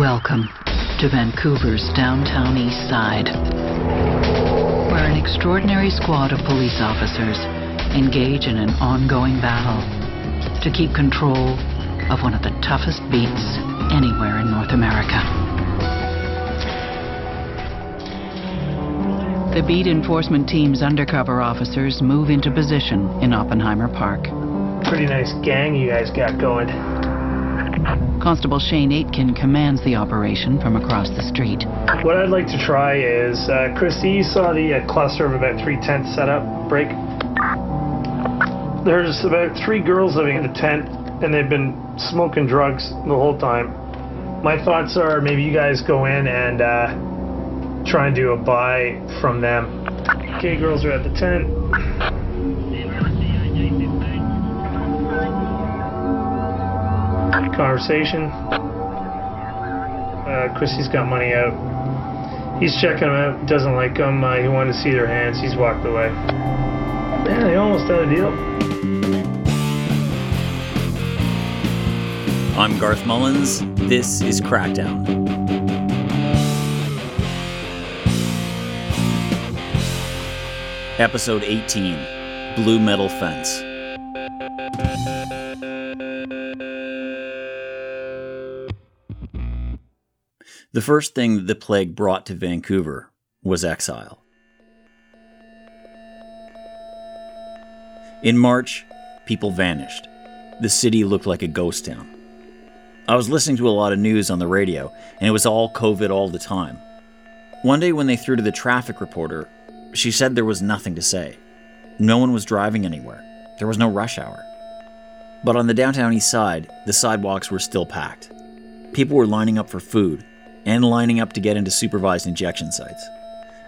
Welcome to Vancouver's downtown east side, where an extraordinary squad of police officers engage in an ongoing battle to keep control of one of the toughest beats anywhere in North America. The beat enforcement team's undercover officers move into position in Oppenheimer Park. Pretty nice gang you guys got going. Constable Shane Aitken commands the operation from across the street. What I'd like to try is, uh, Christy, you saw the uh, cluster of about three tents set up break. There's about three girls living in the tent, and they've been smoking drugs the whole time. My thoughts are maybe you guys go in and uh, try and do a buy from them. Okay, girls are at the tent. Conversation. Uh, Chrissy's got money out. He's checking them out. Doesn't like them. Uh, he wanted to see their hands. He's walked away. Yeah, they almost had a deal. I'm Garth Mullins. This is Crackdown. Episode 18 Blue Metal Fence. The first thing the plague brought to Vancouver was exile. In March, people vanished. The city looked like a ghost town. I was listening to a lot of news on the radio, and it was all COVID all the time. One day, when they threw to the traffic reporter, she said there was nothing to say. No one was driving anywhere, there was no rush hour. But on the downtown east side, the sidewalks were still packed. People were lining up for food, and lining up to get into supervised injection sites.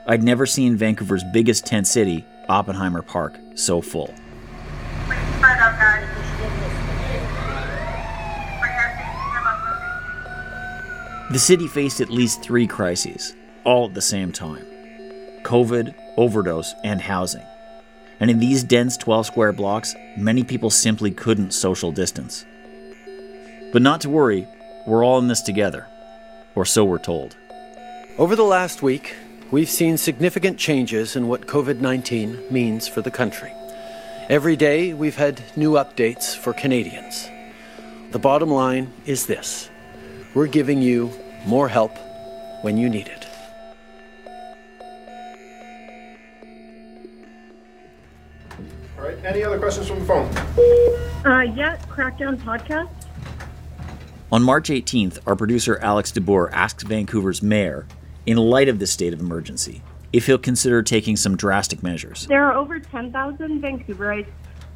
I'd never seen Vancouver's biggest tent city, Oppenheimer Park, so full. The city faced at least three crises, all at the same time COVID, overdose, and housing. And in these dense 12 square blocks, many people simply couldn't social distance. But not to worry, we're all in this together or so we're told. Over the last week, we've seen significant changes in what COVID 19 means for the country. Every day, we've had new updates for Canadians. The bottom line is this we're giving you more help when you need it. All right, any other questions from the phone? Uh, yeah, Crackdown Podcast. On March 18th, our producer Alex DeBoer asks Vancouver's mayor, in light of this state of emergency, if he'll consider taking some drastic measures. There are over 10,000 Vancouverites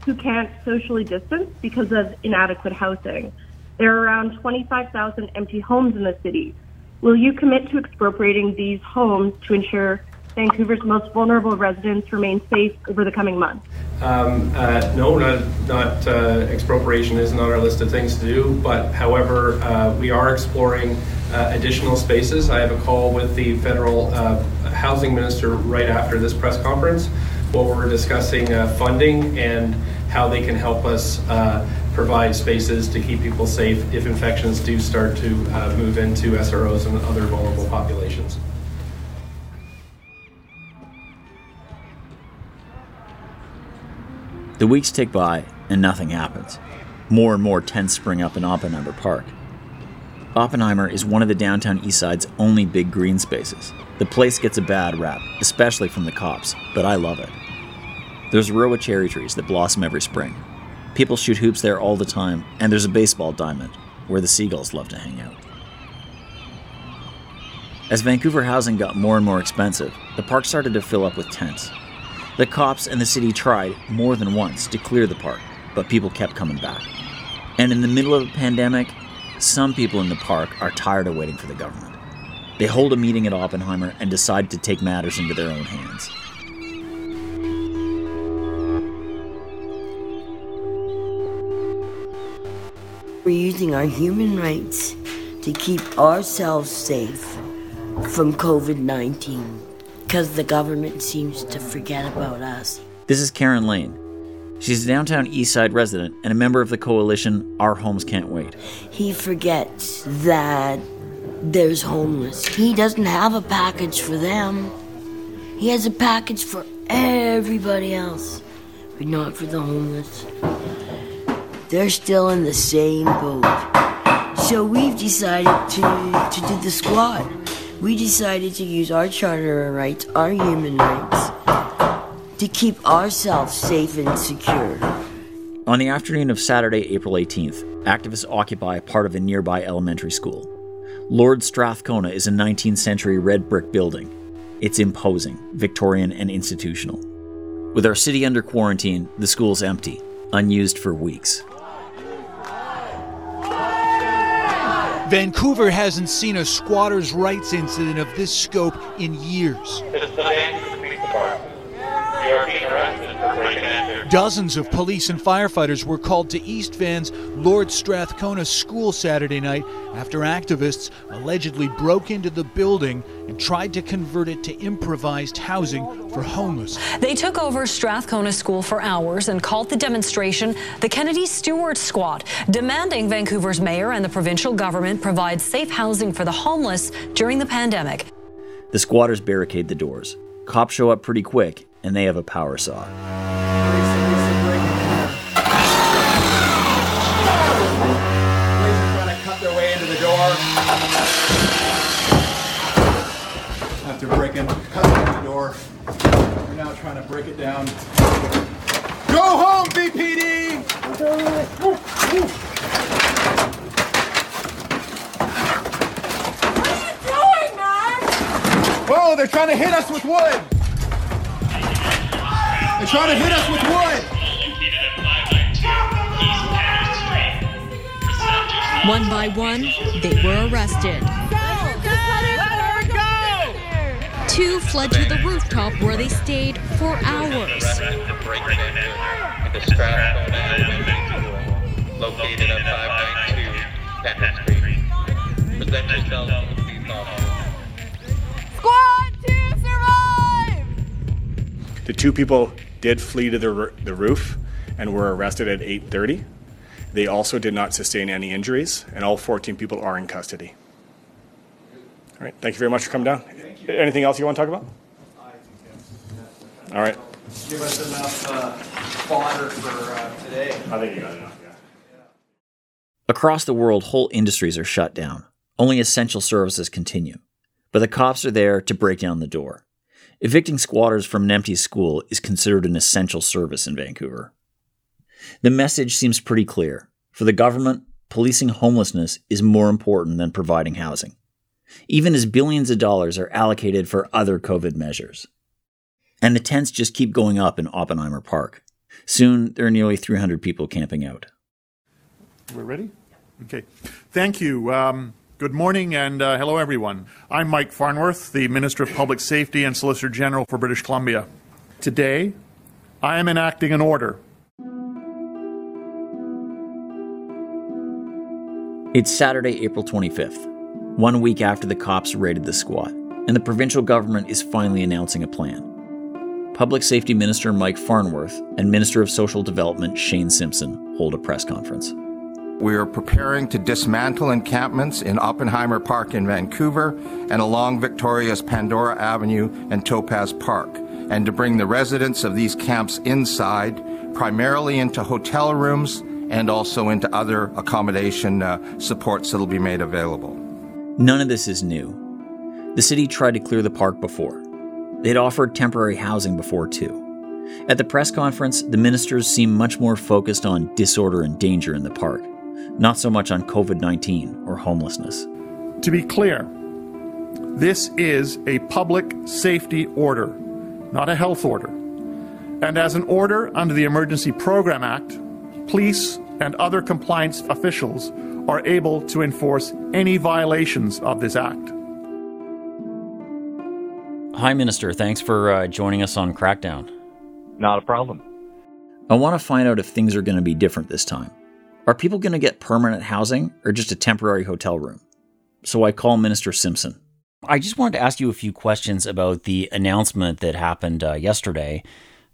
who can't socially distance because of inadequate housing. There are around 25,000 empty homes in the city. Will you commit to expropriating these homes to ensure Vancouver's most vulnerable residents remain safe over the coming months? Um, uh, no, not, not uh, expropriation isn't on our list of things to do, but however, uh, we are exploring uh, additional spaces. I have a call with the federal uh, housing minister right after this press conference where we're discussing uh, funding and how they can help us provide spaces to keep people safe if infections do start to move into SROs and other vulnerable populations. The weeks tick by and nothing happens. More and more tents spring up in Oppenheimer Park. Oppenheimer is one of the downtown east side's only big green spaces. The place gets a bad rap, especially from the cops, but I love it. There's a row of cherry trees that blossom every spring. People shoot hoops there all the time, and there's a baseball diamond where the seagulls love to hang out. As Vancouver housing got more and more expensive, the park started to fill up with tents. The cops and the city tried more than once to clear the park, but people kept coming back. And in the middle of a pandemic, some people in the park are tired of waiting for the government. They hold a meeting at Oppenheimer and decide to take matters into their own hands. We're using our human rights to keep ourselves safe from COVID 19 because the government seems to forget about us. This is Karen Lane. She's a downtown East Side resident and a member of the coalition Our Homes Can't Wait. He forgets that there's homeless. He doesn't have a package for them. He has a package for everybody else, but not for the homeless. They're still in the same boat. So we've decided to, to do the squad. We decided to use our charter rights, our human rights, to keep ourselves safe and secure. On the afternoon of Saturday, April 18th, activists occupy part of a nearby elementary school. Lord Strathcona is a 19th century red brick building. It's imposing, Victorian, and institutional. With our city under quarantine, the school's empty, unused for weeks. Vancouver hasn't seen a squatters' rights incident of this scope in years. Dozens of police and firefighters were called to East Van's Lord Strathcona School Saturday night after activists allegedly broke into the building and tried to convert it to improvised housing for homeless. They took over Strathcona School for hours and called the demonstration the Kennedy Stewart Squat, demanding Vancouver's mayor and the provincial government provide safe housing for the homeless during the pandemic. The squatters barricade the doors. Cops show up pretty quick, and they have a power saw. After breaking, cutting the door, we're now trying to break it down. Go home, VPD! Whoa, oh, they're trying to hit us with wood! They're trying to hit us with wood! One by one, they were arrested. Two fled to the rooftop where they stayed for hours. Located at 592 Canton Street. Present yourself to the police officer. Squad to survive! The two people did flee to the, the roof and were arrested at 8:30. They also did not sustain any injuries, and all 14 people are in custody. All right, thank you very much for coming down. Anything else you want to talk about? All right. Give us enough uh, fodder for uh, today. I think you got enough. Yeah. Across the world, whole industries are shut down. Only essential services continue. But the cops are there to break down the door. Evicting squatters from an empty school is considered an essential service in Vancouver. The message seems pretty clear. For the government, policing homelessness is more important than providing housing, even as billions of dollars are allocated for other COVID measures. And the tents just keep going up in Oppenheimer Park. Soon, there are nearly 300 people camping out. We're ready? Okay. Thank you. Um, good morning and uh, hello, everyone. I'm Mike Farnworth, the Minister of Public Safety and Solicitor General for British Columbia. Today, I am enacting an order. It's Saturday, April 25th, one week after the cops raided the squat, and the provincial government is finally announcing a plan. Public Safety Minister Mike Farnworth and Minister of Social Development Shane Simpson hold a press conference. We are preparing to dismantle encampments in Oppenheimer Park in Vancouver and along Victoria's Pandora Avenue and Topaz Park, and to bring the residents of these camps inside, primarily into hotel rooms and also into other accommodation uh, supports that will be made available. None of this is new. The city tried to clear the park before. They'd offered temporary housing before, too. At the press conference, the ministers seemed much more focused on disorder and danger in the park, not so much on COVID 19 or homelessness. To be clear, this is a public safety order, not a health order. And as an order under the Emergency Program Act, police and other compliance officials are able to enforce any violations of this act. Hi, Minister. Thanks for uh, joining us on Crackdown. Not a problem. I want to find out if things are going to be different this time. Are people going to get permanent housing or just a temporary hotel room? So I call Minister Simpson. I just wanted to ask you a few questions about the announcement that happened uh, yesterday.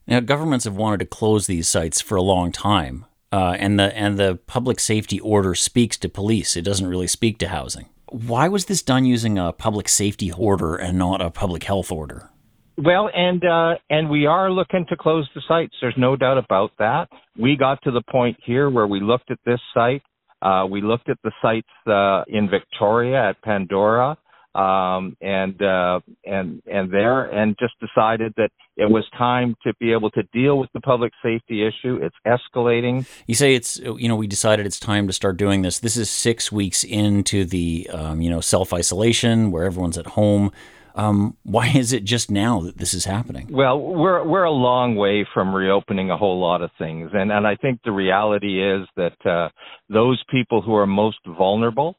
Now, governments have wanted to close these sites for a long time, uh, and the and the public safety order speaks to police. It doesn't really speak to housing. why was this done using a public safety order and not a public health order? Well, and uh, and we are looking to close the sites. There's no doubt about that. We got to the point here where we looked at this site. Uh, we looked at the sites uh, in Victoria at Pandora um, and uh, and and there, and just decided that it was time to be able to deal with the public safety issue. It's escalating. You say it's you know we decided it's time to start doing this. This is six weeks into the um, you know self isolation where everyone's at home. Um, why is it just now that this is happening? Well, we're we're a long way from reopening a whole lot of things, and and I think the reality is that uh, those people who are most vulnerable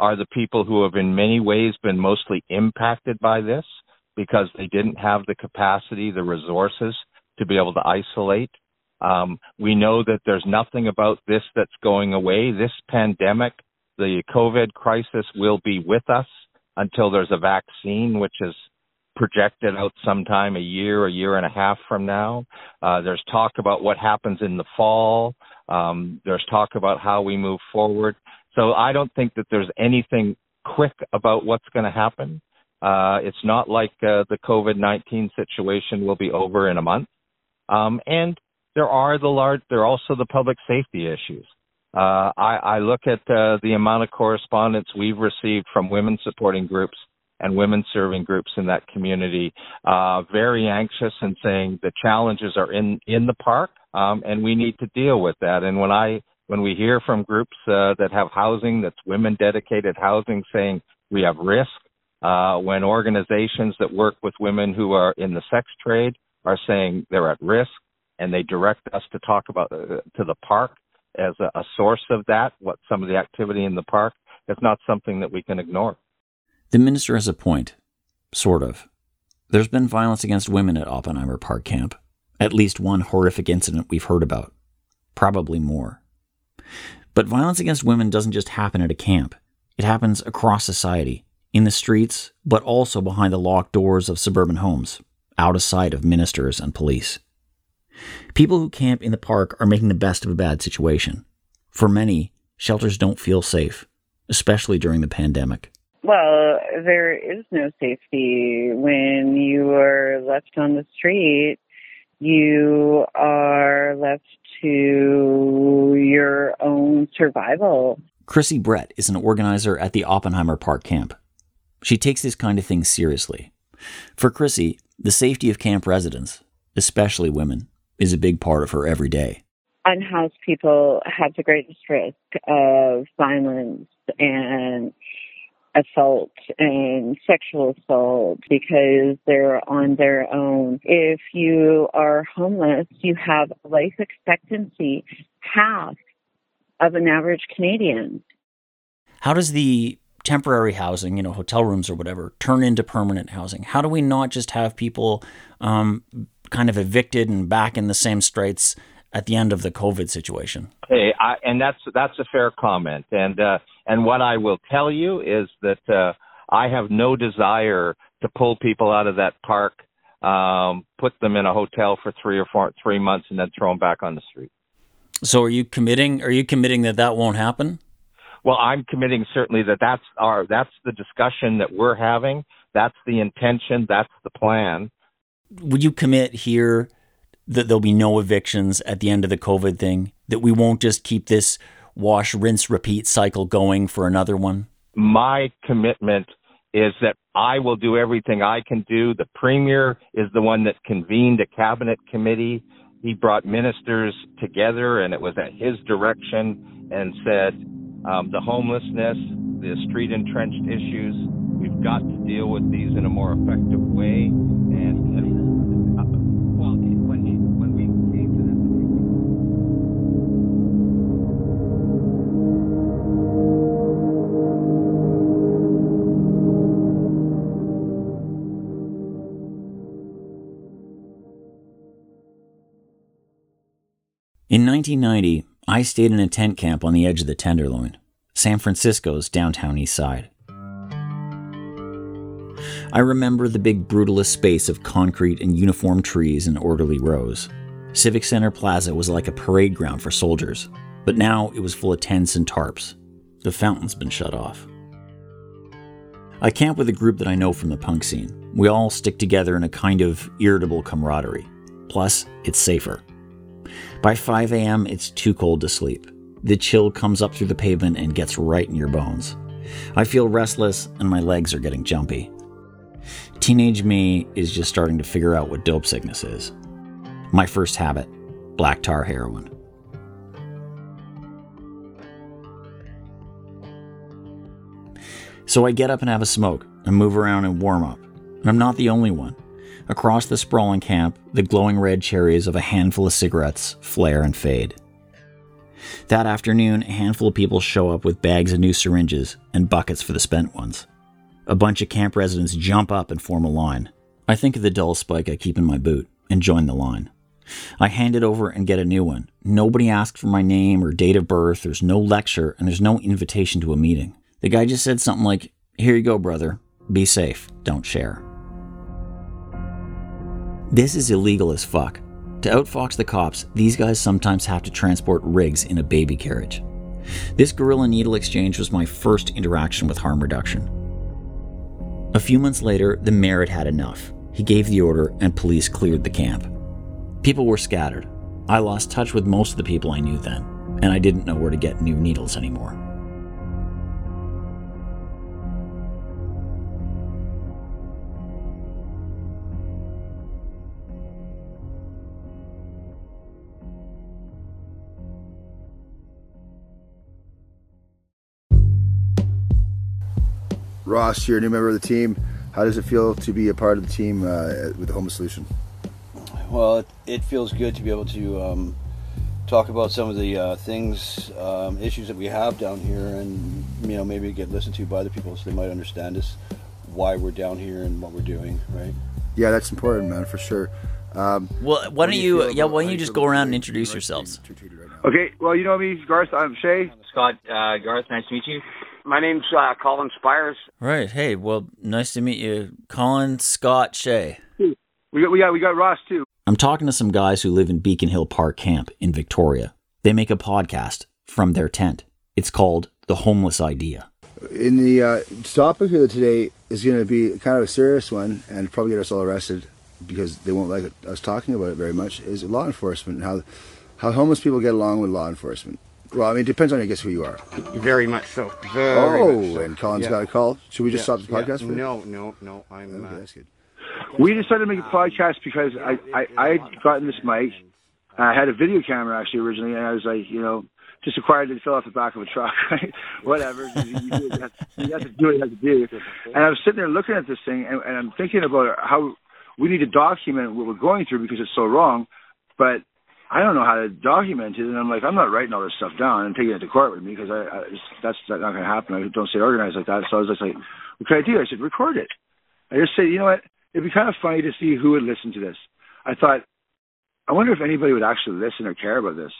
are the people who have in many ways been mostly impacted by this because they didn't have the capacity, the resources to be able to isolate. Um, we know that there's nothing about this that's going away. This pandemic, the COVID crisis will be with us until there's a vaccine, which is projected out sometime a year, a year and a half from now. Uh, there's talk about what happens in the fall. Um, there's talk about how we move forward. So I don't think that there's anything quick about what's going to happen. Uh, it's not like uh, the COVID 19 situation will be over in a month. Um, and there are the large, there are also the public safety issues. Uh, I, I, look at uh, the amount of correspondence we've received from women supporting groups and women serving groups in that community, uh, very anxious and saying the challenges are in in the park, um, and we need to deal with that. And when I when we hear from groups uh, that have housing that's women dedicated housing saying we have risk, uh, when organizations that work with women who are in the sex trade are saying they're at risk, and they direct us to talk about uh, to the park as a, a source of that, what some of the activity in the park, it's not something that we can ignore. The minister has a point, sort of. There's been violence against women at Oppenheimer Park Camp. At least one horrific incident we've heard about. Probably more. But violence against women doesn't just happen at a camp. It happens across society, in the streets, but also behind the locked doors of suburban homes, out of sight of ministers and police. People who camp in the park are making the best of a bad situation. For many, shelters don't feel safe, especially during the pandemic. Well, there is no safety when you are left on the street. You are left to your own survival. Chrissy Brett is an organizer at the Oppenheimer Park camp. She takes this kind of thing seriously. For Chrissy, the safety of camp residents, especially women, is a big part of her every day. Unhoused people have the greatest risk of violence and assault and sexual assault because they're on their own. If you are homeless, you have life expectancy half of an average Canadian. How does the temporary housing, you know, hotel rooms or whatever, turn into permanent housing? How do we not just have people um, kind of evicted and back in the same straits at the end of the COVID situation? Hey, I, and that's that's a fair comment, and uh, and what I will tell you is that uh, I have no desire to pull people out of that park, um, put them in a hotel for three or four three months, and then throw them back on the street. So, are you committing? Are you committing that that won't happen? Well, I'm committing certainly that that's our that's the discussion that we're having. That's the intention. That's the plan. Would you commit here that there'll be no evictions at the end of the COVID thing? That we won't just keep this wash, rinse, repeat cycle going for another one? My commitment is that I will do everything I can do. The premier is the one that convened a cabinet committee. He brought ministers together, and it was at his direction and said, um, the homelessness, the street entrenched issues, we've got to deal with these in a more effective way. And, In 1990, I stayed in a tent camp on the edge of the Tenderloin, San Francisco's downtown east side. I remember the big brutalist space of concrete and uniform trees in orderly rows. Civic Center Plaza was like a parade ground for soldiers, but now it was full of tents and tarps. The fountain's been shut off. I camp with a group that I know from the punk scene. We all stick together in a kind of irritable camaraderie. Plus, it's safer. By 5 a.m., it's too cold to sleep. The chill comes up through the pavement and gets right in your bones. I feel restless and my legs are getting jumpy. Teenage me is just starting to figure out what dope sickness is. My first habit black tar heroin. So I get up and have a smoke and move around and warm up. And I'm not the only one. Across the sprawling camp, the glowing red cherries of a handful of cigarettes flare and fade. That afternoon, a handful of people show up with bags of new syringes and buckets for the spent ones. A bunch of camp residents jump up and form a line. I think of the dull spike I keep in my boot and join the line. I hand it over and get a new one. Nobody asks for my name or date of birth, there's no lecture, and there's no invitation to a meeting. The guy just said something like, Here you go, brother. Be safe. Don't share. This is illegal as fuck. To outfox the cops, these guys sometimes have to transport rigs in a baby carriage. This guerrilla needle exchange was my first interaction with harm reduction. A few months later, the mayor had had enough. He gave the order and police cleared the camp. People were scattered. I lost touch with most of the people I knew then, and I didn't know where to get new needles anymore. Ross, you're a new member of the team. How does it feel to be a part of the team uh, with the Homeless Solution? Well, it, it, feels good to be able to um, talk about some of the uh, things, um, issues that we have down here, and you know maybe get listened to by other people so they might understand us, why we're down here and what we're doing, right? Yeah, that's important, man, for sure. Um, well, why don't you? you yeah, why don't you just go around and introduce yourselves? Okay. Well, you know me, Garth. I'm Shay. Scott. Uh, Garth. Nice to meet you. My name's uh, Colin Spires. Right. Hey. Well, nice to meet you, Colin Scott Shay. We got we got we got Ross too. I'm talking to some guys who live in Beacon Hill Park Camp in Victoria. They make a podcast from their tent. It's called The Homeless Idea. In the uh, topic here today is going to be kind of a serious one and probably get us all arrested because they won't like us talking about it very much. Is law enforcement and how how homeless people get along with law enforcement. Well, I mean, it depends on, I guess, who you are. Very much so. Very oh, much so. and Colin's yeah. got a call. Should we just yeah, stop the podcast yeah. No, no, no. I'm. Okay, uh, that's good. We decided to make a podcast because I, I, I had gotten this mic. I had a video camera actually originally, and I was like, you know, just acquired it, fell off the back of a truck, right? Whatever. You, you, you, have, you have to do what you have to do. And I was sitting there looking at this thing, and, and I'm thinking about how we need to document what we're going through because it's so wrong. But I don't know how to document it, and I'm like, I'm not writing all this stuff down and taking it to court with me because I, I that's not going to happen. I don't stay organized like that. So I was just like, what can I do? I said, record it. I just said, you know what? It'd be kind of funny to see who would listen to this. I thought, I wonder if anybody would actually listen or care about this.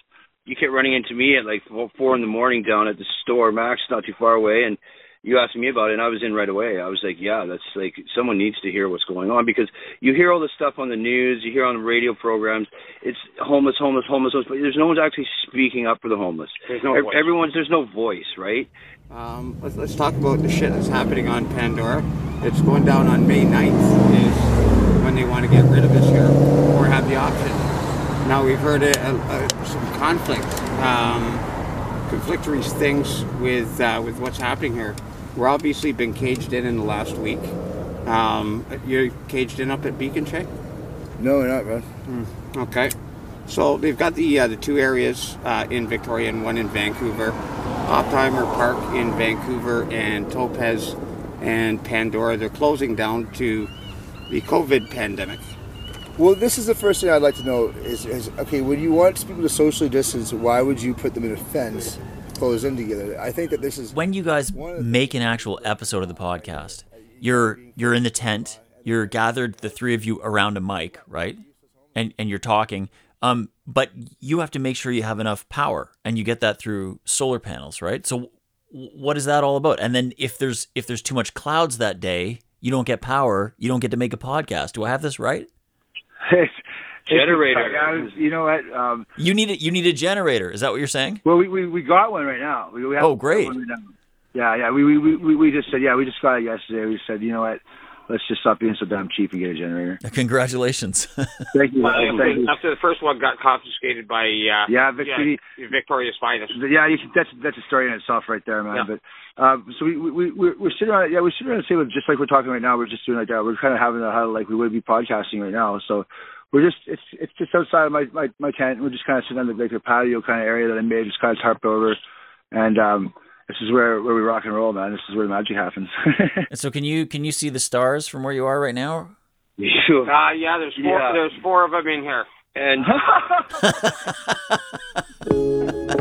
You kept running into me at like four in the morning down at the store. Max, not too far away, and you asked me about it and I was in right away. I was like, yeah, that's like someone needs to hear what's going on because you hear all this stuff on the news, you hear on the radio programs, it's homeless, homeless, homeless, homeless but there's no one's actually speaking up for the homeless. There's no voice. Everyone's there's no voice, right? Um, let's, let's talk about the shit that's happening on Pandora. It's going down on May 9th is when they want to get rid of us here or have the option. Now we've heard a, a, a, some conflict, um, conflictory things with uh, with what's happening here. We're obviously been caged in in the last week. Um, you're caged in up at Beacon, Shay? No, we're not, man. Mm, okay. So they've got the uh, the two areas uh, in Victoria and one in Vancouver. Oppenheimer Park in Vancouver and Topaz and Pandora. They're closing down to the COVID pandemic. Well, this is the first thing I'd like to know is, is okay, when you want people to socially distance, why would you put them in a fence? Close in together. I think that this is when you guys make an actual episode of the podcast. You're you're in the tent. You're gathered, the three of you around a mic, right? And and you're talking. Um, but you have to make sure you have enough power, and you get that through solar panels, right? So, what is that all about? And then if there's if there's too much clouds that day, you don't get power. You don't get to make a podcast. Do I have this right? generator. you know what? Um, you need it. You need a generator. Is that what you're saying? Well, we, we, we got one right now. We, we have oh, great. Right Yeah, yeah. We, we we we just said yeah. We just got it yesterday. We said you know what, let's just stop being so damn cheap and get a generator. Congratulations. Thank you. Well, Thank you. after the first one got confiscated by uh, Yeah, Vic City- Victoria's finest. Yeah, you can, that's that's a story in itself right there, man. Yeah. But um, so we we we we're sitting around, yeah, we're sitting around the table just like we're talking right now. We're just doing like that. We're kind of having a huddle like we would be podcasting right now. So we're just it's it's just outside of my my, my tent. We're just kind of sitting on the like the patio kind of area that I made, just kind of tarped over, and um, this is where where we rock and roll, man. This is where the magic happens. And so can you can you see the stars from where you are right now? Sure. Uh, yeah, there's four. Yeah. There's four of them in here. And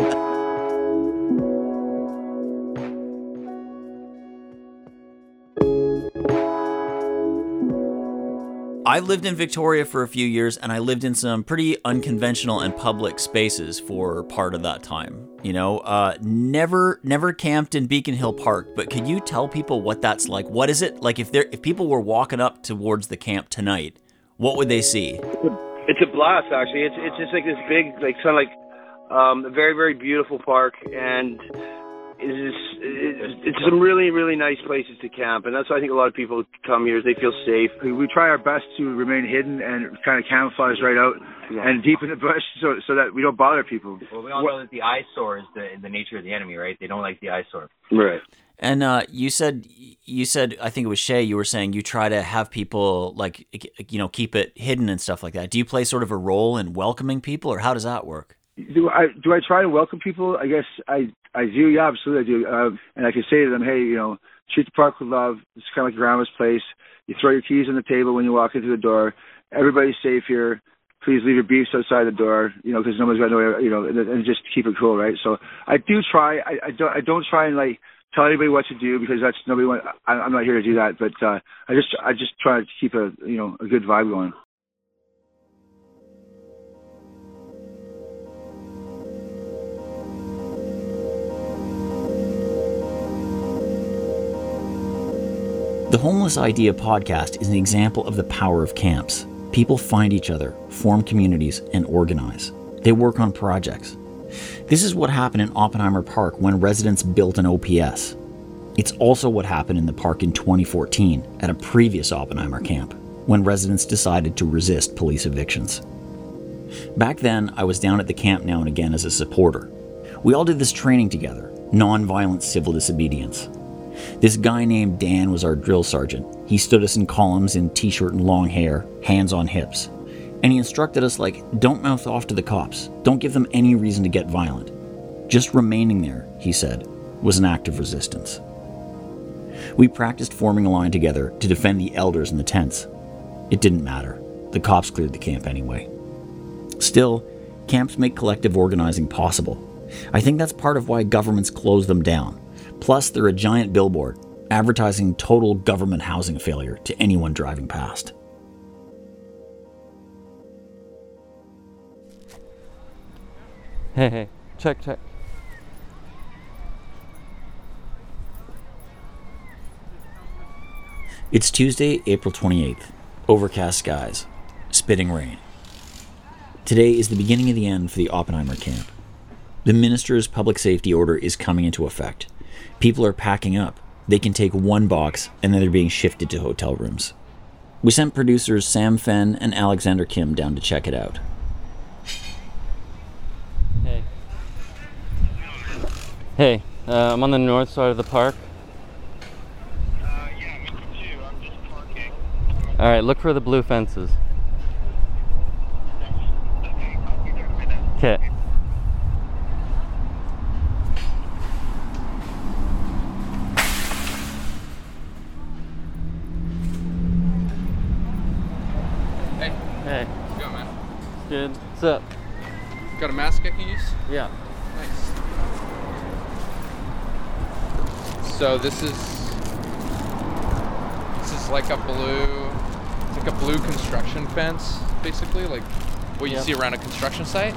I lived in Victoria for a few years and I lived in some pretty unconventional and public spaces for part of that time. You know, uh, never never camped in Beacon Hill Park, but could you tell people what that's like? What is it like if there if people were walking up towards the camp tonight, what would they see? It's a blast, actually. It's it's just like this big, like kind of like um, a very very beautiful park, and it's just, it's, it's some really really nice places to camp, and that's why I think a lot of people come here. Is they feel safe. we, we try our best to remain hidden and kind of camouflage right out and deep in the bush, so so that we don't bother people. Well, we all know that the eyesore is the the nature of the enemy, right? They don't like the eyesore. Right. And uh, you said you said I think it was Shay. You were saying you try to have people like you know keep it hidden and stuff like that. Do you play sort of a role in welcoming people, or how does that work? do I do I try to welcome people? I guess I I do. Yeah, absolutely, I do. Uh, and I can say to them, hey, you know, treat the park with love. It's kind of like grandma's place. You throw your keys on the table when you walk into the door. Everybody's safe here. Please leave your beefs outside the door, you know, because nobody's got no, you know, and, and just keep it cool, right? So I do try. I, I don't. I don't try and like tell anybody what to do because that's nobody. Want, I, I'm not here to do that. But uh, I just I just try to keep a you know a good vibe going. The Homeless Idea podcast is an example of the power of camps. People find each other, form communities, and organize. They work on projects. This is what happened in Oppenheimer Park when residents built an OPS. It's also what happened in the park in 2014 at a previous Oppenheimer camp when residents decided to resist police evictions. Back then, I was down at the camp now and again as a supporter. We all did this training together nonviolent civil disobedience. This guy named Dan was our drill sergeant. He stood us in columns in t shirt and long hair, hands on hips. And he instructed us, like, don't mouth off to the cops. Don't give them any reason to get violent. Just remaining there, he said, was an act of resistance. We practiced forming a line together to defend the elders in the tents. It didn't matter. The cops cleared the camp anyway. Still, camps make collective organizing possible. I think that's part of why governments close them down. Plus, they're a giant billboard, advertising total government housing failure to anyone driving past. Hey, hey, check, check. It's Tuesday, April 28th. Overcast skies, spitting rain. Today is the beginning of the end for the Oppenheimer camp. The minister's public safety order is coming into effect. People are packing up. They can take one box and then they're being shifted to hotel rooms. We sent producers Sam Fenn and Alexander Kim down to check it out. Hey. Hey, uh, I'm on the north side of the park. All right, look for the blue fences. Okay. Hey. Hey. How's it going, man? Good. What's up? Got a mask I can use? Yeah. Nice. So this is this is like a blue it's like a blue construction fence, basically, like what you Yep. see around a construction site.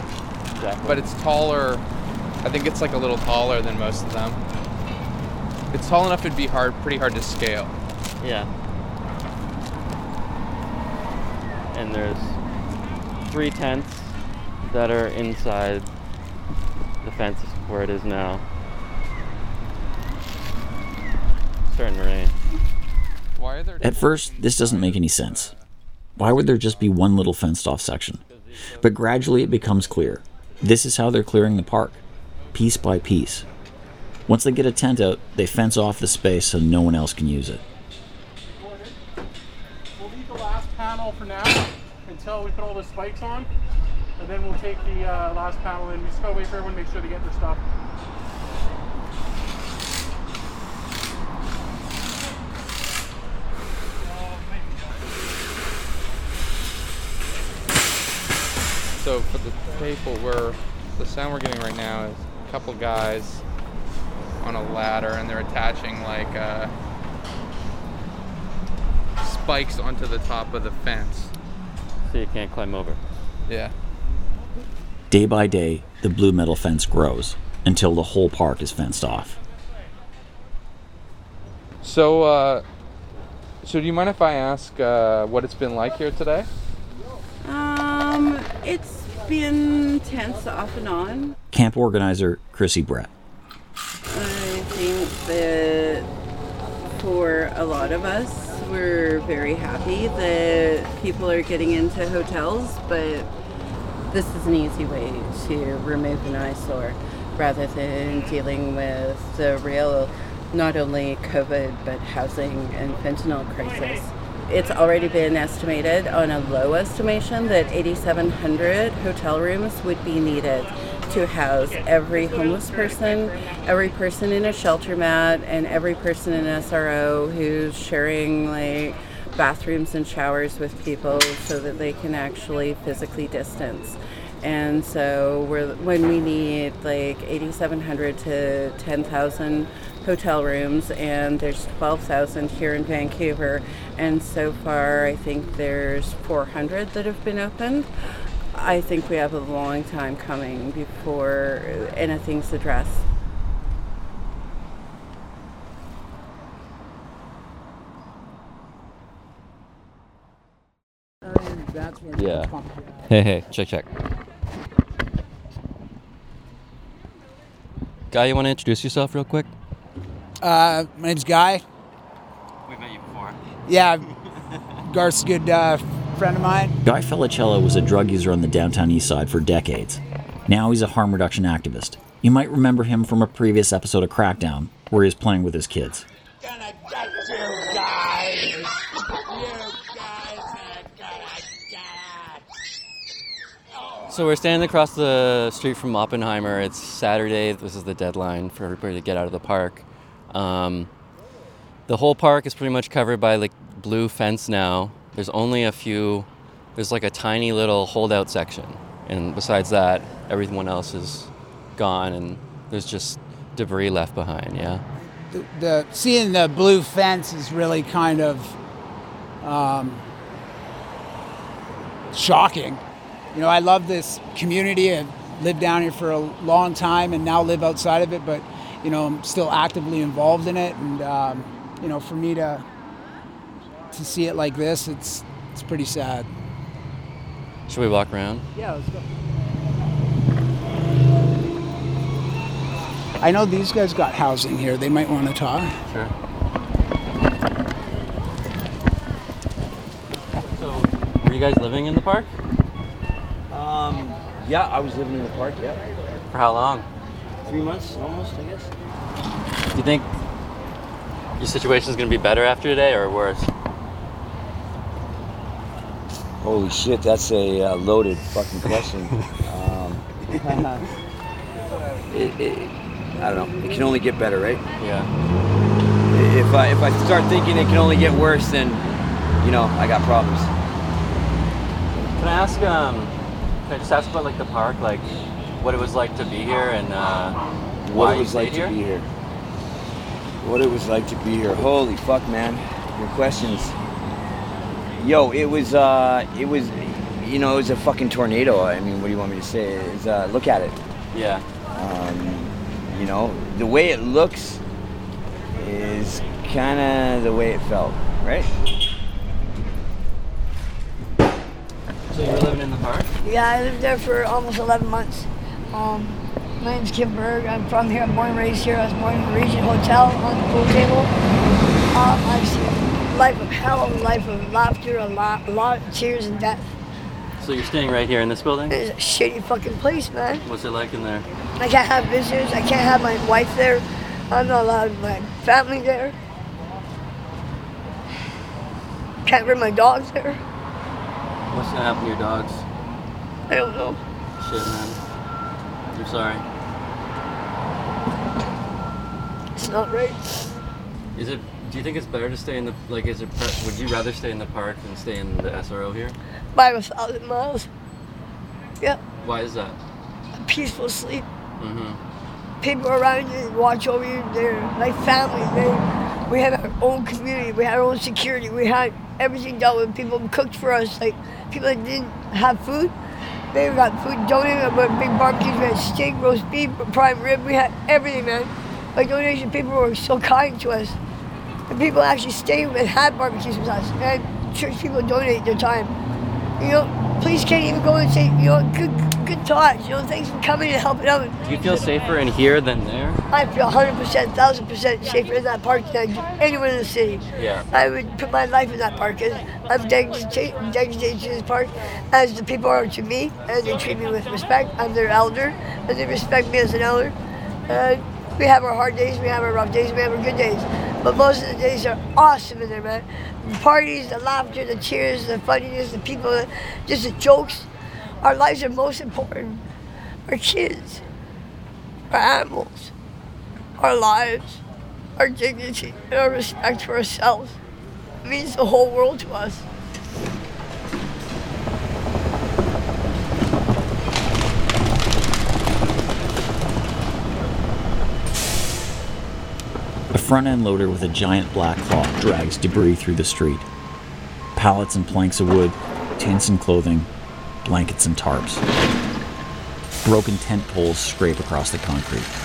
Exactly. But it's taller. I think it's like a little taller than most of them. It's tall enough it'd be hard pretty hard to scale. Yeah. And there's three tents that are inside the fence where it is now. starting to rain. Why are there At first, this doesn't make any sense. Why would there just be one little fenced off section? But gradually it becomes clear. This is how they're clearing the park, piece by piece. Once they get a tent out, they fence off the space so no one else can use it. We'll leave the last panel for now until we put all the spikes on, and then we'll take the uh, last panel in. We just gotta wait for everyone to make sure they get their stuff. So for the people, we're the sound we're getting right now is a couple guys on a ladder, and they're attaching like uh, spikes onto the top of the fence. So you can't climb over. Yeah. Day by day, the blue metal fence grows until the whole park is fenced off. So, uh, so do you mind if I ask uh, what it's been like here today? Um, it's been tense off and on. Camp organizer Chrissy Brett. I think that for a lot of us, we're very happy that people are getting into hotels, but this is an easy way to remove an eyesore rather than dealing with the real, not only COVID, but housing and fentanyl crisis. It's already been estimated on a low estimation that 8,700 hotel rooms would be needed to house every homeless person, every person in a shelter mat, and every person in SRO who's sharing like bathrooms and showers with people so that they can actually physically distance. And so when we need like 8,700 to 10,000 hotel rooms, and there's 12,000 here in Vancouver, and so far I think there's 400 that have been opened. I think we have a long time coming before anything's addressed. Yeah. Hey, hey, check, check. Guy, you want to introduce yourself real quick? Uh, my name's Guy. We met you before. Yeah, Garth's a good uh, friend of mine. Guy Felicella was a drug user on the downtown east side for decades. Now he's a harm reduction activist. You might remember him from a previous episode of Crackdown, where he was playing with his kids. So we're standing across the street from Oppenheimer. It's Saturday. This is the deadline for everybody to get out of the park. Um, the whole park is pretty much covered by like blue fence now. There's only a few. There's like a tiny little holdout section, and besides that, everyone else is gone, and there's just debris left behind. Yeah. The, the seeing the blue fence is really kind of um, shocking. You know, I love this community. I've lived down here for a long time and now live outside of it, but you know, I'm still actively involved in it. And um, you know, for me to to see it like this, it's it's pretty sad. Should we walk around? Yeah, let's go. I know these guys got housing here. They might want to talk. Sure. So, were you guys living in the park? Um, yeah, I was living in the park, yeah. For how long? Three months almost, I guess. Do you think your situation is going to be better after today or worse? Holy shit, that's a uh, loaded fucking question. um, it, it, I don't know. It can only get better, right? Yeah. If I if I start thinking it can only get worse, then you know I got problems. Can I ask? Um, can I just ask about like the park, like what it was like to be here and uh, What it was like stayed to be here. What it was like to be here. Holy fuck, man! Your questions. Yo, it was uh, it was, you know, it was a fucking tornado. I mean, what do you want me to say? It's, uh, look at it. Yeah. Um, you know, the way it looks is kind of the way it felt, right? Yeah, I lived there for almost 11 months. Um, my name's Kim Berg. I'm from here. I'm born and raised here. I was born in the Regent Hotel on the pool table. life of hell, a life of laughter, a lot, a lot of tears and death. So you're staying right here in this building? It's a shitty fucking place, man. What's it like in there? I can't have visitors. I can't have my wife there. I'm not allowed my family there. Can't bring my dogs there. What's gonna happen to your dogs? I don't know. Shit, man. I'm sorry. It's not right. Is it? Do you think it's better to stay in the like? Is it? pre- Would you rather stay in the park than stay in the SRO here? Five a thousand miles. Yeah, Why is that? a peaceful sleep. Mm-hmm. People around you watch over you. They're like family. They, we have our own community. We had our own security. We had everything dealt with. People cooked for us. Like people that didn't have food, they got food donated. We big barbecues. We had steak, roast beef, prime rib. We had everything, man. Like donation people were so kind to us. And people actually stayed and had barbecues with us. And church people donate their time. You know, police can't even go and say, you know, good, good thoughts. You know, thanks for coming and helping out. Do you feel safer in here than there? I feel 100%, 1000% safer in that park than anywhere in the city. Yeah. I would put my life in that park. And I'm dedicated to this park as the people are to me, and they treat me with respect. I'm their elder, and they respect me as an elder. And we have our hard days, we have our rough days, we have our good days. But most of the days are awesome in there, man. The parties, the laughter, the cheers, the funniness, the people, just the jokes. Our lives are most important. Our kids, our animals, our lives, our dignity, and our respect for ourselves. It means the whole world to us. Front end loader with a giant black claw drags debris through the street. Pallets and planks of wood, tents and clothing, blankets and tarps. Broken tent poles scrape across the concrete.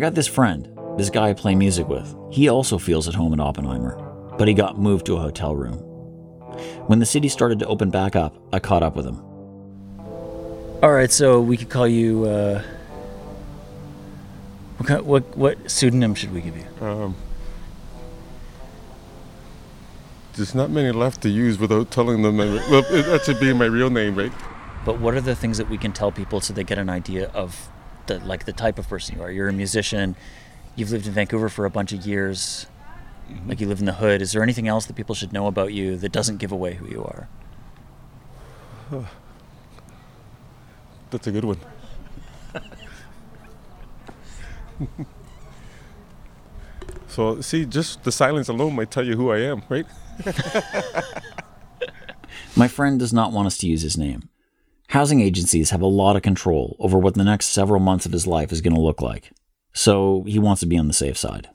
Got this friend, this guy I play music with. He also feels at home in Oppenheimer, but he got moved to a hotel room. When the city started to open back up, I caught up with him. All right, so we could call you. Uh, what, kind, what what pseudonym should we give you? Um, there's not many left to use without telling them. My, well, it, that should be my real name, right? But what are the things that we can tell people so they get an idea of the like the type of person you are? You're a musician. You've lived in Vancouver for a bunch of years. Mm-hmm. Like you live in the hood. Is there anything else that people should know about you that doesn't give away who you are? That's a good one. so, see, just the silence alone might tell you who I am, right? My friend does not want us to use his name. Housing agencies have a lot of control over what the next several months of his life is going to look like. So he wants to be on the safe side.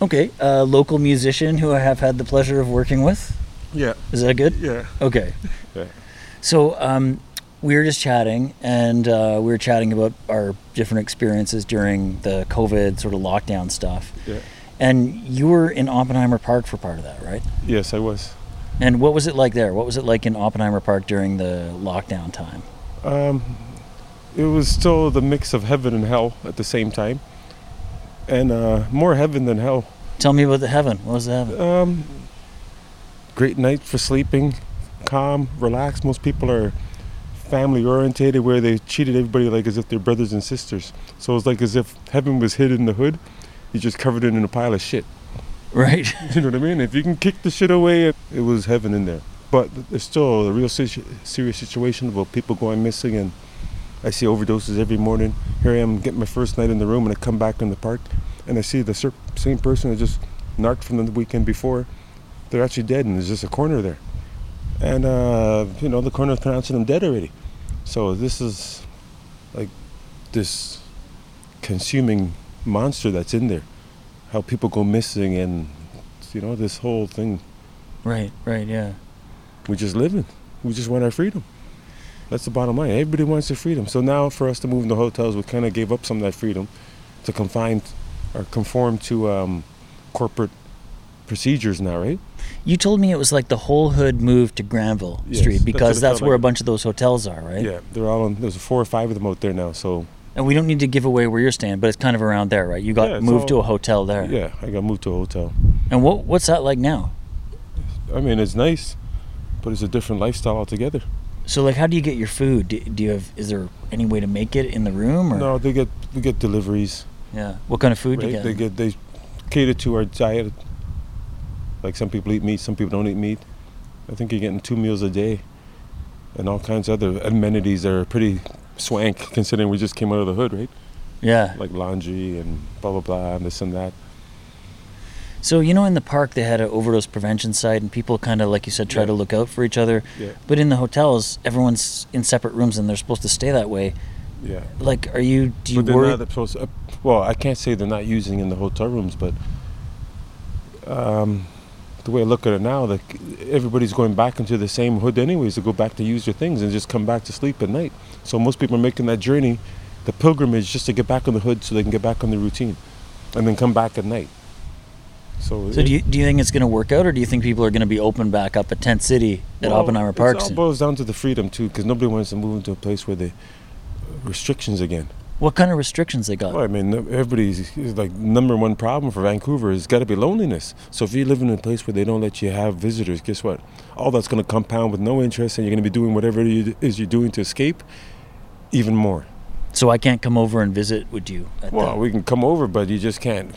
Okay, a local musician who I have had the pleasure of working with. Yeah. Is that good? Yeah. Okay. Yeah. So um, we were just chatting, and uh, we were chatting about our different experiences during the COVID sort of lockdown stuff. Yeah. And you were in Oppenheimer Park for part of that, right? Yes, I was. And what was it like there? What was it like in Oppenheimer Park during the lockdown time? Um, it was still the mix of heaven and hell at the same time, and uh, more heaven than hell. Tell me about the heaven. What was the heaven? Um, great night for sleeping, calm, relaxed. Most people are family orientated, where they treated everybody like as if they're brothers and sisters. So it's like as if heaven was hid in the hood. You just covered it in a pile of shit. Right. you know what I mean? If you can kick the shit away, it, it was heaven in there. But there's still a real situ- serious situation about people going missing, and I see overdoses every morning. Here I am getting my first night in the room, and I come back in the park, and I see the cer- same person that just narked from the weekend before. They're actually dead, and there's just a corner there. And, uh, you know, the coroner's pronouncing them dead already. So this is like this consuming monster that's in there. How people go missing, and, you know, this whole thing. Right, right, yeah. We just living. We just want our freedom. That's the bottom line. Everybody wants their freedom. So now, for us to move into hotels, we kind of gave up some of that freedom to confine or conform to um, corporate procedures now, right? You told me it was like the whole hood moved to Granville Yes, Street because that's felt where a bunch of those hotels are, right? Yeah, they're all on. There's four or five of them out there now. So And we don't need to give away where you're staying, but it's kind of around there, right? You got Yeah, moved to a hotel there. yeah, I got moved to a hotel. And what what's that like now? I mean, it's nice, but it's a different lifestyle altogether. So like, how do you get your food? Do, do you have? Is there any way to make it in the room? Or? No, they get we get deliveries. Yeah. What kind of food do you get? They get they cater to our diet. Like some people eat meat, some people don't eat meat. I think you're getting two meals a day, and all kinds of other amenities that are pretty swank considering we just came out of the hood, right? Yeah. Like laundry and blah blah blah and this and that. So you know, in the park they had an overdose prevention site, and people kind of, like you said, try Yeah. to look out for each other. Yeah. But in the hotels, everyone's in separate rooms, and they're supposed to stay that way. Yeah. Like, are you? Do you but they're worry? not supposed. uh, well, I can't say they're not using in the hotel rooms, but um, the way I look at it now, like everybody's going back into the same hood anyways to go back to use their things and just come back to sleep at night. So most people are making that journey, the pilgrimage, just to get back on the hood so they can get back on the routine, and then come back at night. So, so it- do you do you think it's going to work out, or do you think people are going to be open back up at Tent City at well, Oppenheimer Park? It all boils down to the freedom too, because nobody wants to move into a place where they restrictions again. What kind of restrictions they got? Well, I mean, everybody's like number one problem for Vancouver has got to be loneliness. So if you live in a place where they don't let you have visitors, guess what? All that's going to compound with no interest, and you're going to be doing whatever it is you're doing to escape, even more. So I can't come over and visit with you. At Well, the, we can come over, but you just can't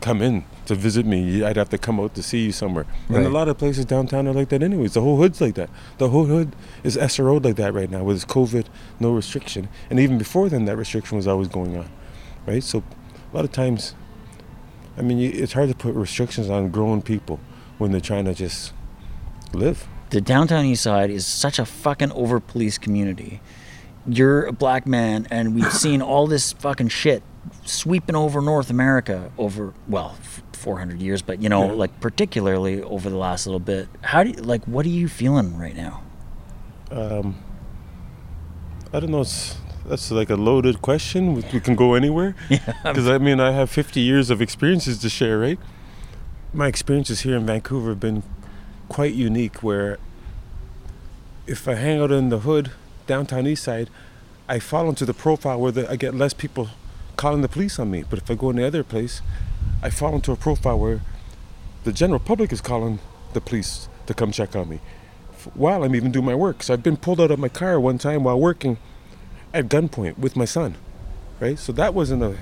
come in to visit me. I'd have to come out to see you somewhere. And a lot of places downtown are like that, anyways. The whole hood's like that. The whole hood is SRO'd like that right now with COVID, no restriction. And even before then, that restriction was always going on, right? So a lot of times, I mean, it's hard to put restrictions on grown people when they're trying to just live. the downtown east side is such a fucking over policed community. You're a black man, and we've seen all this fucking shit sweeping over North America over well, f- 400 years, but you know, Yeah. like particularly over the last little bit. How do you, like what are you feeling right now? Um, I don't know. It's, that's like a loaded question. We, we can go anywhere. Because I mean, I have 50 years of experiences to share, right? My experiences here in Vancouver have been quite unique. Where if I hang out in the hood, downtown east side, I fall into the profile where the, I get less people calling the police on me. But if I go in the other place, I fall into a profile where the general public is calling the police to come check on me while I'm even doing my work. So I've been pulled out of my car one time while working at gunpoint with my son, right? So that wasn't a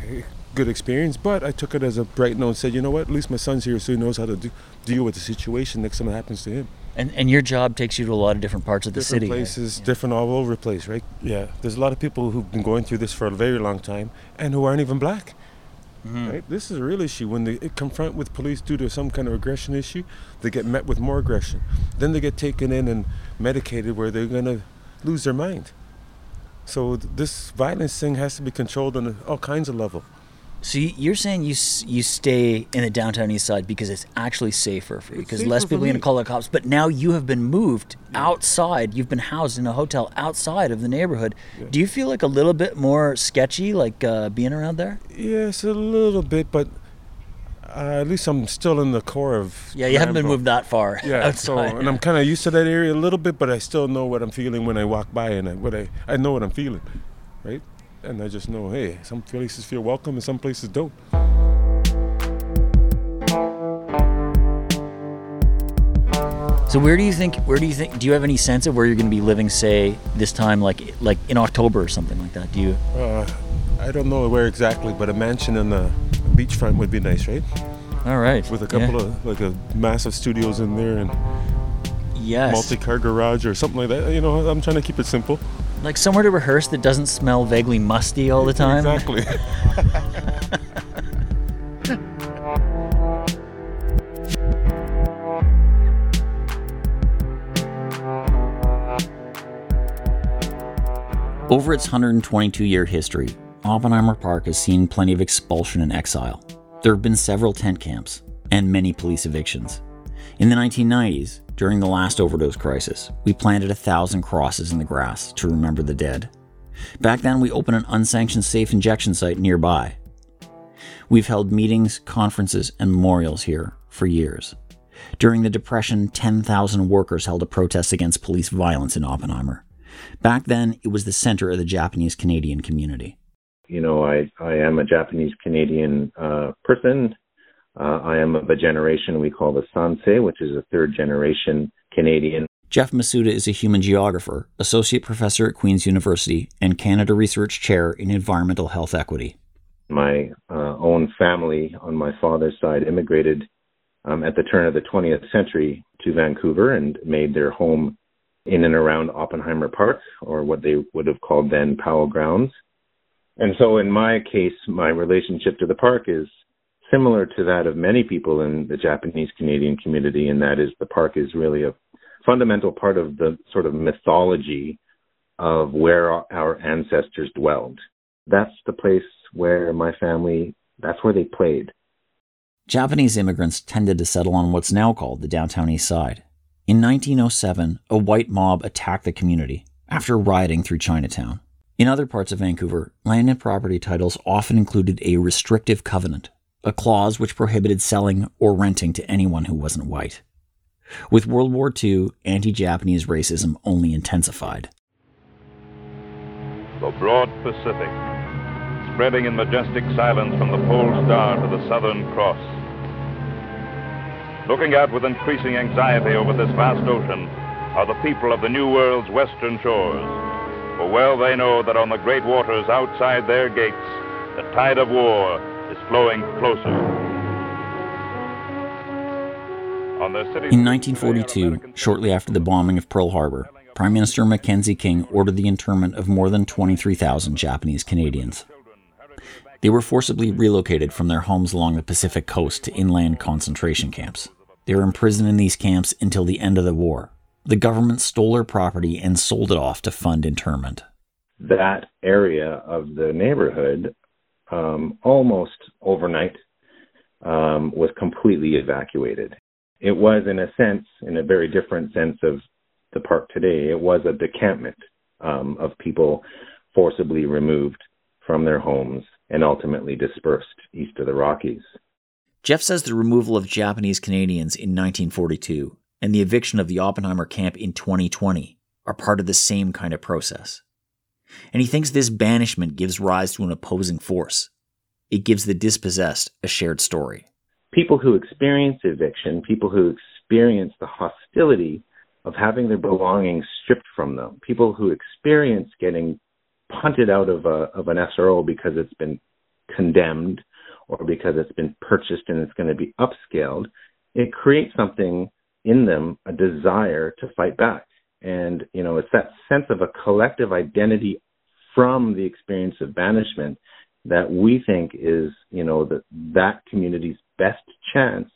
good experience, but I took it as a bright note and said, you know what, at least my son's here so he knows how to do, deal with the situation next time it happens to him. And and your job takes you to a lot of different parts of the different city. right? places, different all over the place, right? Yeah, there's a lot of people who've been going through this for a very long time and who aren't even black. Mm-hmm. Right? This is a real issue. When they confront with police due to some kind of aggression issue, they get met with more aggression. Then they get taken in and medicated where they're going to lose their mind. So th- this violence thing has to be controlled on all kinds of level. So you- you're saying you you stay in the downtown east side because it's actually safer for you, because less people are going to call the cops. But now you have been moved outside. You've been housed in a hotel outside of the neighborhood. Do you feel like a little bit more sketchy, like uh, being around there? Yes, a little bit, but uh, at least I'm still in the core of. Yeah, you haven't been moved that far Yeah, so and I'm kind of used to that area a little bit, but I still know what I'm feeling when I walk by, and I, what I I know what I'm feeling, right? And I just know, hey, some places feel welcome and some places don't. So where do you think? Where do you think? Do you have any sense of where you're going to be living? Say this time, like like in October or something like that. Do you? Uh, I don't know where exactly, but a mansion on the beachfront would be nice, right? All right. With a couple of like a massive studios in there and Yes. multi-car garage or something like that. You know, I'm trying to keep it simple. Like somewhere to rehearse that doesn't smell vaguely musty all the time. Exactly. Over its 122 year history, Oppenheimer Park has seen plenty of expulsion and exile. There have been several tent camps and many police evictions. In the 1990s, during the last overdose crisis, we planted a thousand crosses in the grass to remember the dead. Back then, we opened an unsanctioned safe injection site nearby. We've held meetings, conferences, and memorials here for years. During the Depression, 10,000 workers held a protest against police violence in Oppenheimer. Back then, it was the center of the Japanese Canadian community. You know, I, I am a Japanese Canadian uh, person. Uh, I am of a generation we call the Sansei, which is a third generation Canadian. Jeff Masuda is a human geographer, associate professor at Queen's University, and Canada Research Chair in Environmental Health Equity. My uh, own family on my father's side immigrated um, at the turn of the 20th century to Vancouver and made their home in and around Oppenheimer Park, or what they would have called then Powell Grounds. And so, in my case, my relationship to the park is similar to that of many people in the Japanese Canadian community, and that is the park is really a fundamental part of the sort of mythology of where our ancestors dwelled. That's the place where my family, that's where they played. Japanese immigrants tended to settle on what's now called the downtown east side. In 1907, a white mob attacked the community after rioting through Chinatown. In other parts of Vancouver, land and property titles often included a restrictive covenant, a clause which prohibited selling or renting to anyone who wasn't white. With World War II, anti Japanese racism only intensified. The broad Pacific, spreading in majestic silence from the pole star to the Southern Cross Looking out with increasing anxiety over this vast ocean are the people of the New World's western shores. For well they know that on the great waters outside their gates, the tide of war is flowing closer. In 1942, shortly after the bombing of Pearl Harbor, Prime Minister Mackenzie King ordered the internment of more than 23,000 Japanese Canadians. They were forcibly relocated from their homes along the Pacific coast to inland concentration camps. They were imprisoned in these camps until the end of the war. The government stole their property and sold it off to fund internment. That area of the neighborhood, um, almost overnight, um, was completely evacuated. It was, in a sense, in a very different sense of the park today, it was a decampment um, of people forcibly removed from their homes and ultimately dispersed east of the Rockies. Jeff says the removal of Japanese Canadians in 1942 and the eviction of the Oppenheimer camp in 2020 are part of the same kind of process. And he thinks this banishment gives rise to an opposing force. It gives the dispossessed a shared story. People who experience eviction, people who experience the hostility of having their belongings stripped from them, people who experience getting punted out of a of an SRO because it's been condemned or because it's been purchased and it's going to be upscaled, it creates something in them, a desire to fight back. And, you know, it's that sense of a collective identity from the experience of banishment that we think is, you know, that that community's best chance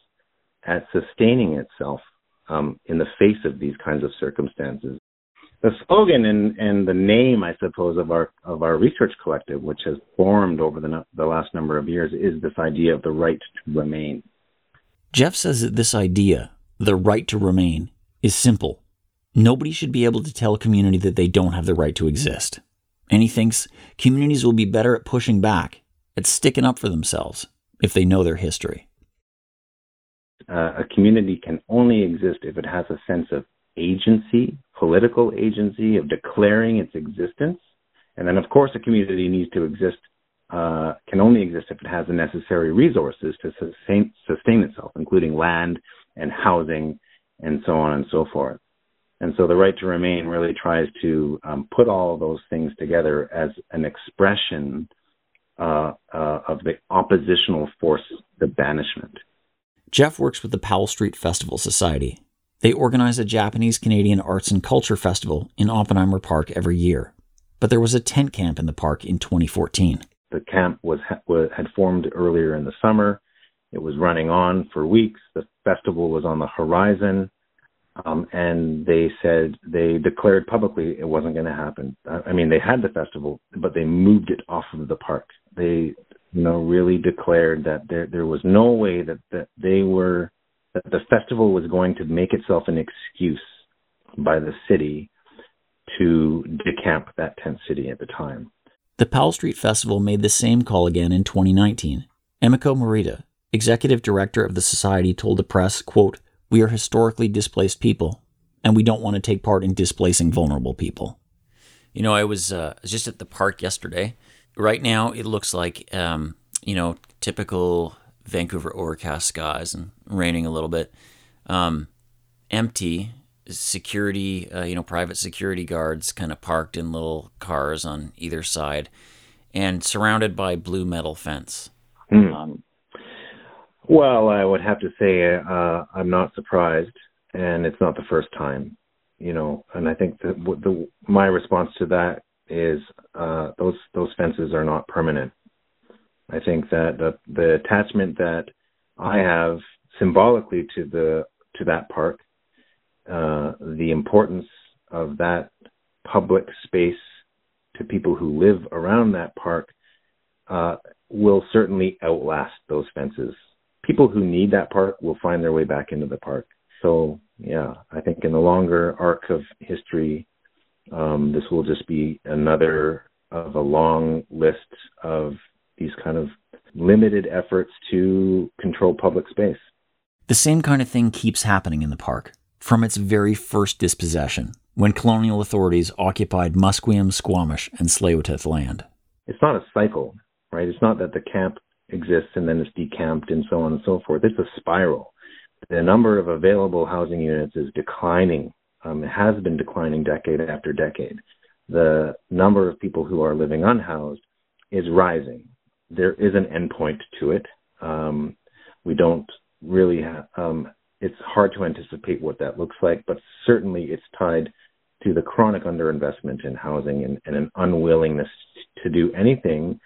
at sustaining itself um, in the face of these kinds of circumstances the slogan and, and the name, I suppose, of our of our research collective, which has formed over the the last number of years, is this idea of the right to remain. Jeff says that this idea, the right to remain, is simple. Nobody should be able to tell a community that they don't have the right to exist. And he thinks communities will be better at pushing back, at sticking up for themselves, if they know their history. Uh, a community can only exist if it has a sense of agency, political agency of declaring its existence. And then, of course, a community needs to exist, uh, can only exist if it has the necessary resources to sustain, sustain itself, including land and housing and so on and so forth. And so the right to remain really tries to um, put all of those things together as an expression uh, uh, of the oppositional force, the banishment. Jeff works with the Powell Street Festival Society, they organize a Japanese Canadian Arts and Culture Festival in Oppenheimer Park every year. But there was a tent camp in the park in 2014. The camp was had formed earlier in the summer. It was running on for weeks. The festival was on the horizon. Um, and they said they declared publicly it wasn't going to happen. I mean, they had the festival, but they moved it off of the park. They, you know, really declared that there there was no way that that they were that the festival was going to make itself an excuse by the city to decamp that tent city at the time. The Powell Street Festival made the same call again in 2019, Emiko Morita, executive director of the society, told the press, quote, We are historically displaced people, and we don't want to take part in displacing vulnerable people. You know, I was uh, just at the park yesterday. Right now, it looks like, um, you know, typical Vancouver overcast skies and raining a little bit. Um, empty, security, uh, you know, private security guards kind of parked in little cars on either side and surrounded by blue metal fence. Hmm. Um, well, I would have to say uh, I'm not surprised, and it's not the first time, you know. And I think that the, my response to that is uh, those those fences are not permanent. I think that the, the attachment that I have symbolically to the to that park, uh, the importance of that public space to people who live around that park uh, will certainly outlast those fences. People who need that park will find their way back into the park. So yeah, I think in the longer arc of history, um, this will just be another of a long list of these kind of limited efforts to control public space. The same kind of thing keeps happening in the park from its very first dispossession when colonial authorities occupied Musqueam, Squamish, and Tsleil-Waututh land. It's not a cycle, right? It's not that the camp exists and then it's decamped and so on and so forth. It's a spiral. The number of available housing units is declining. Um, it has been declining decade after decade. The number of people who are living unhoused is rising. There is an endpoint to it. Um, we don't really have, um, it's hard to anticipate what that looks like, but certainly it's tied to the chronic underinvestment in housing and, and an unwillingness to do anything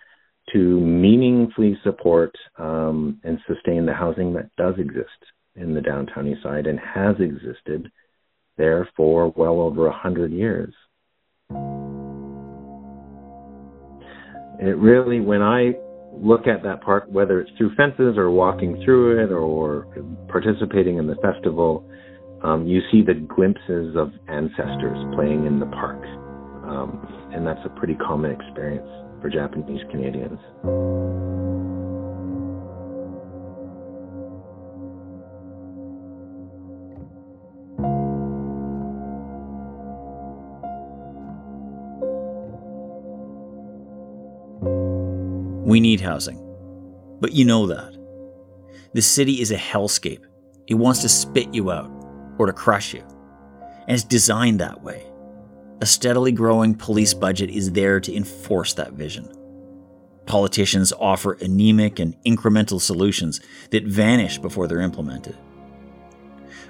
to meaningfully support um, and sustain the housing that does exist in the downtown east side and has existed there for well over a hundred years. It really, when I look at that park, whether it's through fences or walking through it or participating in the festival, um, you see the glimpses of ancestors playing in the park. Um, and that's a pretty common experience for Japanese Canadians. We need housing. But you know that. The city is a hellscape. It wants to spit you out or to crush you. And it's designed that way. A steadily growing police budget is there to enforce that vision. Politicians offer anemic and incremental solutions that vanish before they're implemented.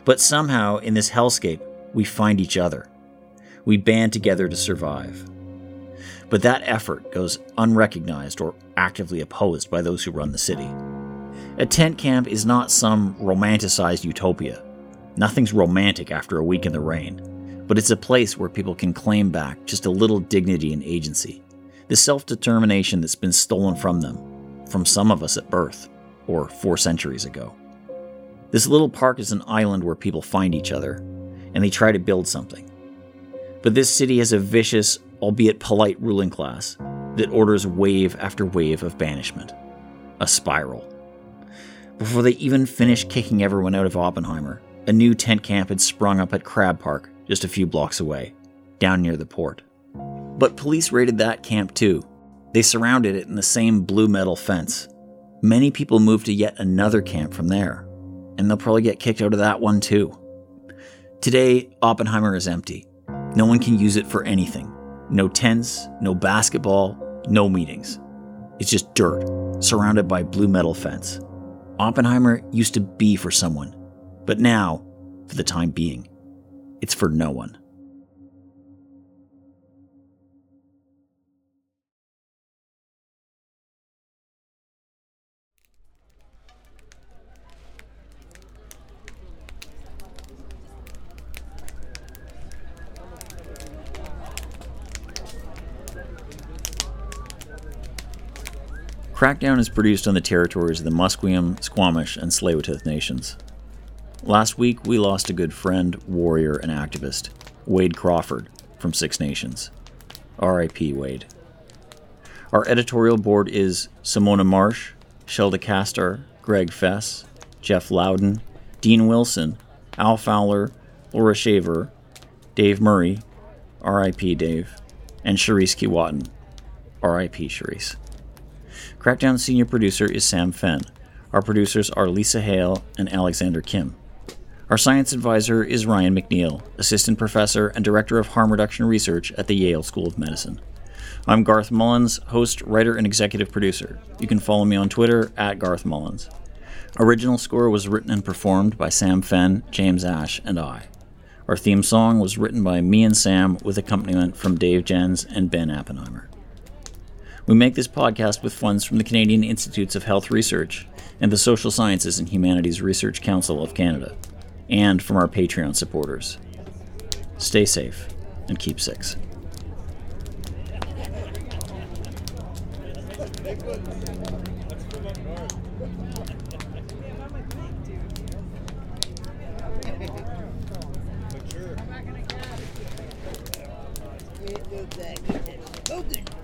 But somehow, in this hellscape, we find each other. We band together to survive. But that effort goes unrecognized or actively opposed by those who run the city. A tent camp is not some romanticized utopia. Nothing's romantic after a week in the rain, but it's a place where people can claim back just a little dignity and agency, the self determination that's been stolen from them, from some of us at birth, or four centuries ago. This little park is an island where people find each other, and they try to build something. But this city has a vicious, albeit polite ruling class that orders wave after wave of banishment. A spiral. Before they even finish kicking everyone out of Oppenheimer, a new tent camp had sprung up at Crab Park, just a few blocks away, down near the port. But police raided that camp too. They surrounded it in the same blue metal fence. Many people moved to yet another camp from there, and they'll probably get kicked out of that one too. Today, Oppenheimer is empty. No one can use it for anything. No tents, no basketball, no meetings. It's just dirt, surrounded by blue metal fence. Oppenheimer used to be for someone, but now, for the time being, it's for no one. Crackdown is produced on the territories of the Musqueam, Squamish, and Tsleil-Waututh nations. Last week, we lost a good friend, warrior, and activist, Wade Crawford, from Six Nations. R.I.P. Wade. Our editorial board is Simona Marsh, Shelda Kastor, Greg Fess, Jeff Loudon, Dean Wilson, Al Fowler, Laura Shaver, Dave Murray, R.I.P. Dave, and Charisse Kiwatin, R.I.P. Charisse. Crackdown senior producer is Sam Fenn. Our producers are Lisa Hale and Alexander Kim. Our science advisor is Ryan McNeil, assistant professor and director of harm reduction research at the Yale School of Medicine. I'm Garth Mullins, host, writer, and executive producer. You can follow me on Twitter at Garth Mullins. Original score was written and performed by Sam Fenn, James Ash, and I. Our theme song was written by me and Sam with accompaniment from Dave Genn and Ben Appenheimer. We make this podcast with funds from the Canadian Institutes of Health Research and the Social Sciences and Humanities Research Council of Canada, and from our Patreon supporters. Stay safe and keep six. Oh.